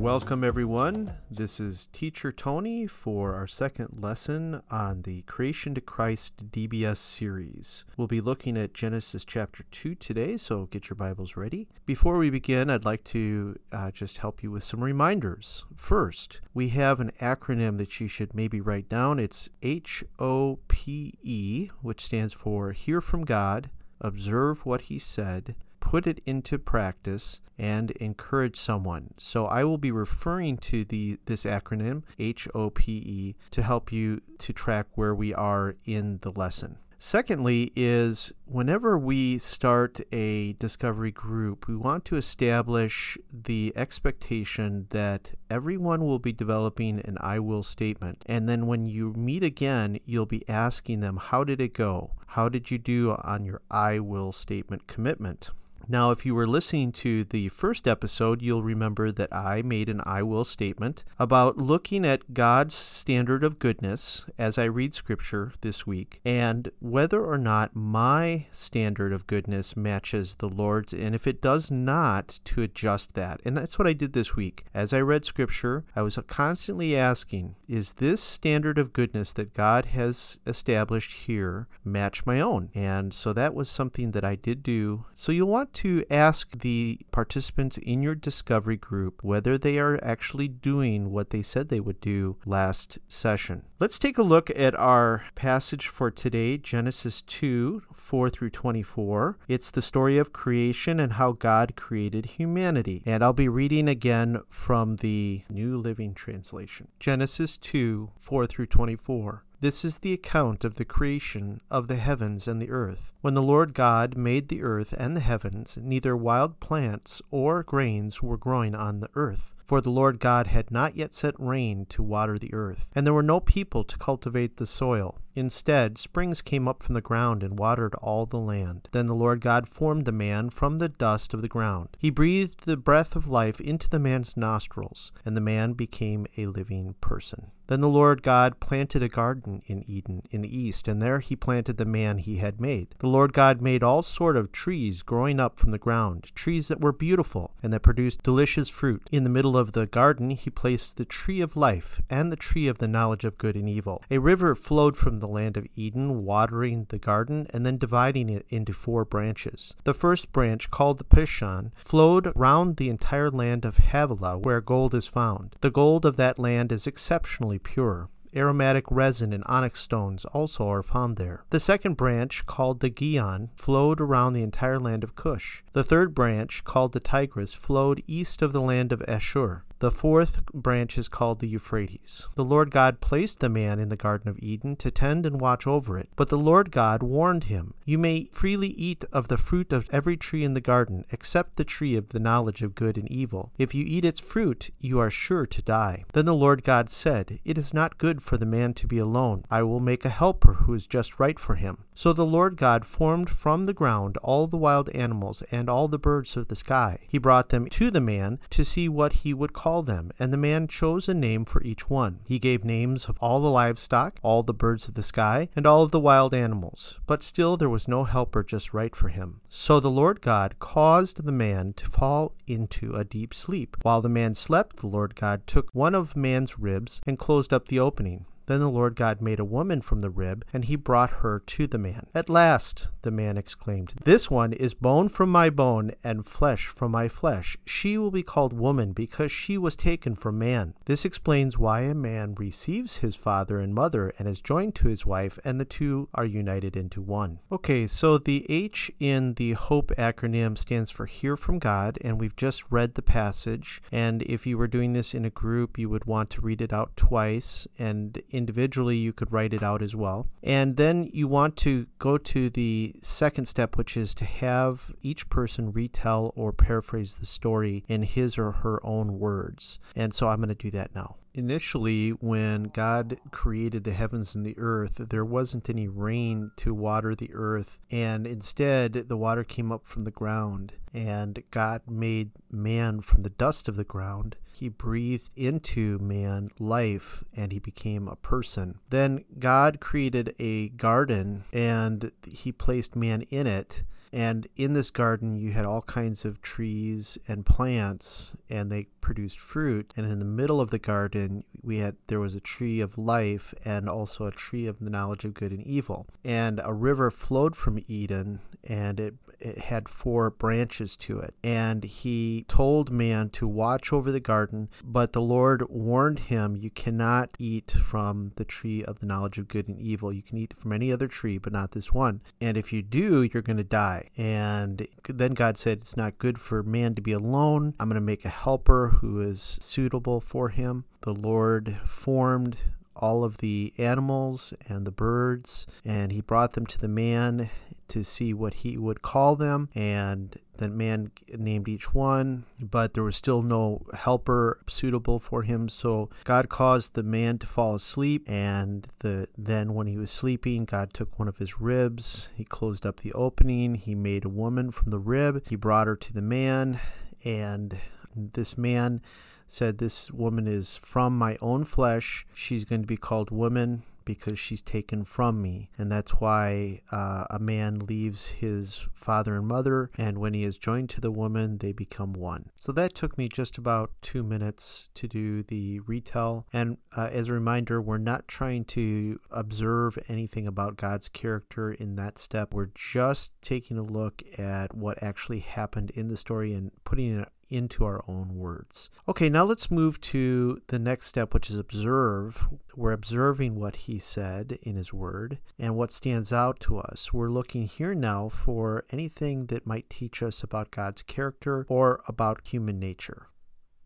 Welcome, everyone. This is Teacher Tony for our second lesson on the Creation to Christ DBS series. We'll be looking at Genesis chapter 2 today, so get your Bibles ready. Before we begin, I'd like to uh, just help you with some reminders. First, we have an acronym that you should maybe write down. It's H O P E, which stands for Hear from God, Observe What He Said, put it into practice and encourage someone. So I will be referring to the this acronym HOPE to help you to track where we are in the lesson. Secondly, is whenever we start a discovery group, we want to establish the expectation that everyone will be developing an I will statement. And then when you meet again, you'll be asking them, How did it go? How did you do on your I will statement commitment? Now, if you were listening to the first episode, you'll remember that I made an I will statement about looking at God's standard of goodness as I read scripture this week and whether or not my standard of goodness matches the Lord's, and if it does not, to adjust that. And that's what I did this week. As I read scripture, I was constantly asking, is this standard of goodness that God has established here match my own? And so that was something that I did do. So you'll want to ask the participants in your discovery group whether they are actually doing what they said they would do last session. Let's take a look at our passage for today, Genesis 2 4 through 24. It's the story of creation and how God created humanity. And I'll be reading again from the New Living Translation. Genesis 2 4 through 24. This is the account of the creation of the heavens and the earth. When the Lord God made the earth and the heavens, neither wild plants or grains were growing on the earth for the Lord God had not yet sent rain to water the earth, and there were no people to cultivate the soil. Instead, springs came up from the ground and watered all the land. Then the Lord God formed the man from the dust of the ground. He breathed the breath of life into the man's nostrils, and the man became a living person. Then the Lord God planted a garden in Eden in the east, and there he planted the man he had made. The Lord God made all sort of trees growing up from the ground, trees that were beautiful and that produced delicious fruit. In the middle of the garden he placed the tree of life and the tree of the knowledge of good and evil. A river flowed from the land of Eden, watering the garden and then dividing it into four branches. The first branch, called the Pishon, flowed round the entire land of Havilah, where gold is found. The gold of that land is exceptionally pure. Aromatic resin and onyx stones also are found there. The second branch, called the Gihon, flowed around the entire land of Cush. The third branch, called the Tigris, flowed east of the land of Asshur. The fourth branch is called the Euphrates. The Lord God placed the man in the Garden of Eden to tend and watch over it. But the Lord God warned him, You may freely eat of the fruit of every tree in the garden, except the tree of the knowledge of good and evil. If you eat its fruit, you are sure to die. Then the Lord God said, It is not good for the man to be alone. I will make a helper who is just right for him. So the Lord God formed from the ground all the wild animals and all the birds of the sky. He brought them to the man to see what he would call them, and the man chose a name for each one. He gave names of all the livestock, all the birds of the sky, and all of the wild animals, but still there was no helper just right for him. So the Lord God caused the man to fall into a deep sleep. While the man slept, the Lord God took one of man's ribs and closed up the opening. Then the Lord God made a woman from the rib, and he brought her to the man. At last, the man exclaimed, This one is bone from my bone and flesh from my flesh. She will be called woman because she was taken from man. This explains why a man receives his father and mother and is joined to his wife, and the two are united into one. Okay, so the H in the HOPE acronym stands for Hear from God, and we've just read the passage. And if you were doing this in a group, you would want to read it out twice and in individually, you could write it out as well. And then you want to go to the second step, which is to have each person retell or paraphrase the story in his or her own words. And so I'm going to do that now. Initially, when God created the heavens and the earth, there wasn't any rain to water the earth, and instead the water came up from the ground. And God made man from the dust of the ground. He breathed into man life, and he became a person. Then God created a garden, and he placed man in it and in this garden, you had all kinds of trees and plants, and they produced fruit. And in the middle of the garden, we had there was a tree of life and also a tree of the knowledge of good and evil. And a river flowed from Eden, and it it had four branches to it. And he told man to watch over the garden, but the Lord warned him, You cannot eat from the tree of the knowledge of good and evil. You can eat from any other tree, but not this one. And if you do, you're going to die. And then God said, It's not good for man to be alone. I'm going to make a helper who is suitable for him. The Lord formed all of the animals and the birds, and he brought them to the man to see what he would call them. And the man named each one, but there was still no helper suitable for him. So God caused the man to fall asleep, and the then when he was sleeping, God took one of his ribs. He closed up the opening. He made a woman from the rib. He brought her to the man, and this man said, This woman is from my own flesh. She's going to be called woman because she's taken from me. And that's why uh, a man leaves his father and mother, and when he is joined to the woman, they become one. So that took me just about two minutes to do the retell. And uh, as a reminder, we're not trying to observe anything about God's character in that step. We're just taking a look at what actually happened in the story and putting it into our own words. Okay, now let's move to the next step, which is observe. We're observing what he said in his word and what stands out to us. We're looking here now for anything that might teach us about God's character or about human nature.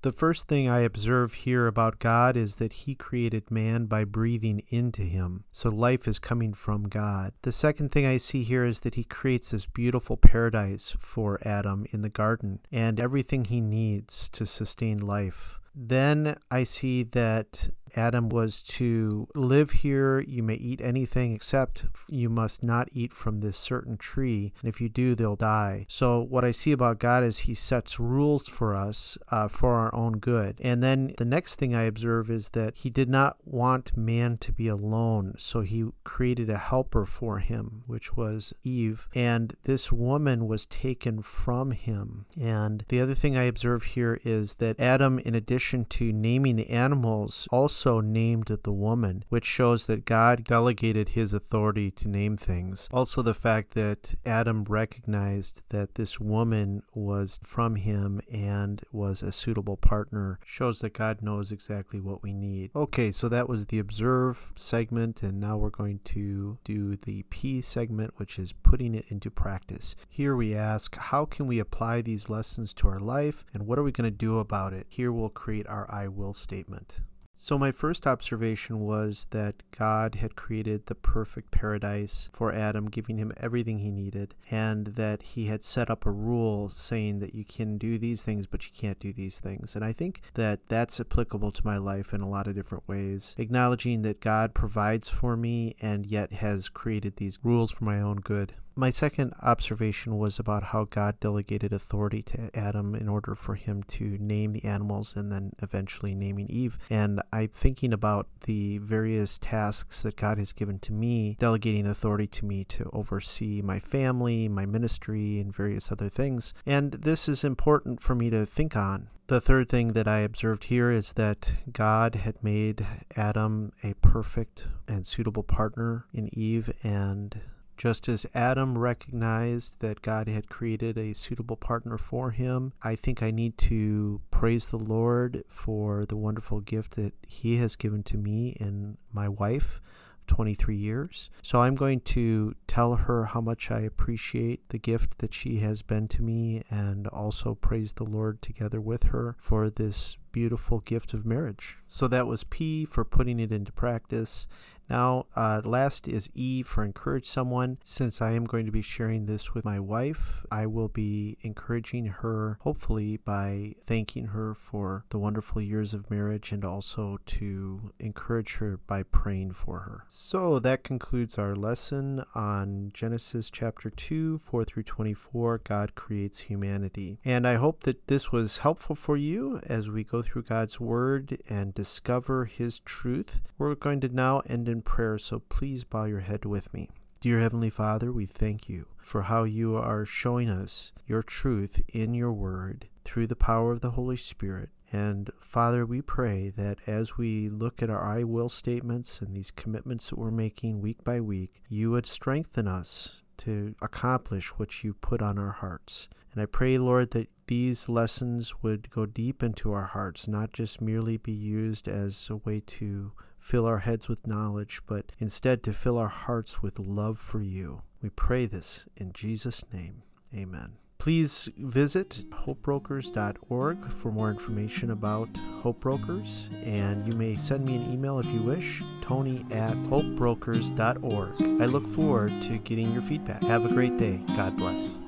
The first thing I observe here about God is that He created man by breathing into him. So life is coming from God. The second thing I see here is that He creates this beautiful paradise for Adam in the garden and everything he needs to sustain life. Then I see that Adam was to live here. You may eat anything except you must not eat from this certain tree. And if you do, they'll die. So, what I see about God is He sets rules for us uh, for our own good. And then the next thing I observe is that He did not want man to be alone. So, He created a helper for him, which was Eve. And this woman was taken from him. And the other thing I observe here is that Adam, in addition to naming the animals, also also named the woman, which shows that God delegated his authority to name things. Also, the fact that Adam recognized that this woman was from him and was a suitable partner shows that God knows exactly what we need. Okay, so that was the observe segment, and now we're going to do the P segment, which is putting it into practice. Here we ask, how can we apply these lessons to our life, and what are we going to do about it? Here we'll create our I will statement. So, my first observation was that God had created the perfect paradise for Adam, giving him everything he needed, and that he had set up a rule saying that you can do these things, but you can't do these things. And I think that that's applicable to my life in a lot of different ways. Acknowledging that God provides for me and yet has created these rules for my own good. My second observation was about how God delegated authority to Adam in order for him to name the animals and then eventually naming Eve. And I'm thinking about the various tasks that God has given to me, delegating authority to me to oversee my family, my ministry, and various other things. And this is important for me to think on. The third thing that I observed here is that God had made Adam a perfect and suitable partner in Eve, and just as Adam recognized that God had created a suitable partner for him, I think I need to praise the Lord for the wonderful gift that He has given to me and my wife. 23 years. So I'm going to tell her how much I appreciate the gift that she has been to me and also praise the Lord together with her for this beautiful gift of marriage. So that was P for putting it into practice. Now, uh, last is E for encourage someone. Since I am going to be sharing this with my wife, I will be encouraging her, hopefully, by thanking her for the wonderful years of marriage and also to encourage her by praying for her. So that concludes our lesson on Genesis chapter 2, 4 through 24. God creates humanity. And I hope that this was helpful for you as we go through God's Word and discover His truth. We're going to now end in prayer, so please bow your head with me. Dear Heavenly Father, we thank you for how you are showing us your truth in your word through the power of the Holy Spirit. And Father, we pray that as we look at our I will statements and these commitments that we're making week by week, you would strengthen us to accomplish what you put on our hearts. And I pray, Lord, that these lessons would go deep into our hearts, not just merely be used as a way to fill our heads with knowledge, but instead to fill our hearts with love for you. We pray this in Jesus' name. Amen. Please visit hopebrokers.org for more information about Hope Brokers, and you may send me an email if you wish, tony at hopebrokers.org. I look forward to getting your feedback. Have a great day. God bless.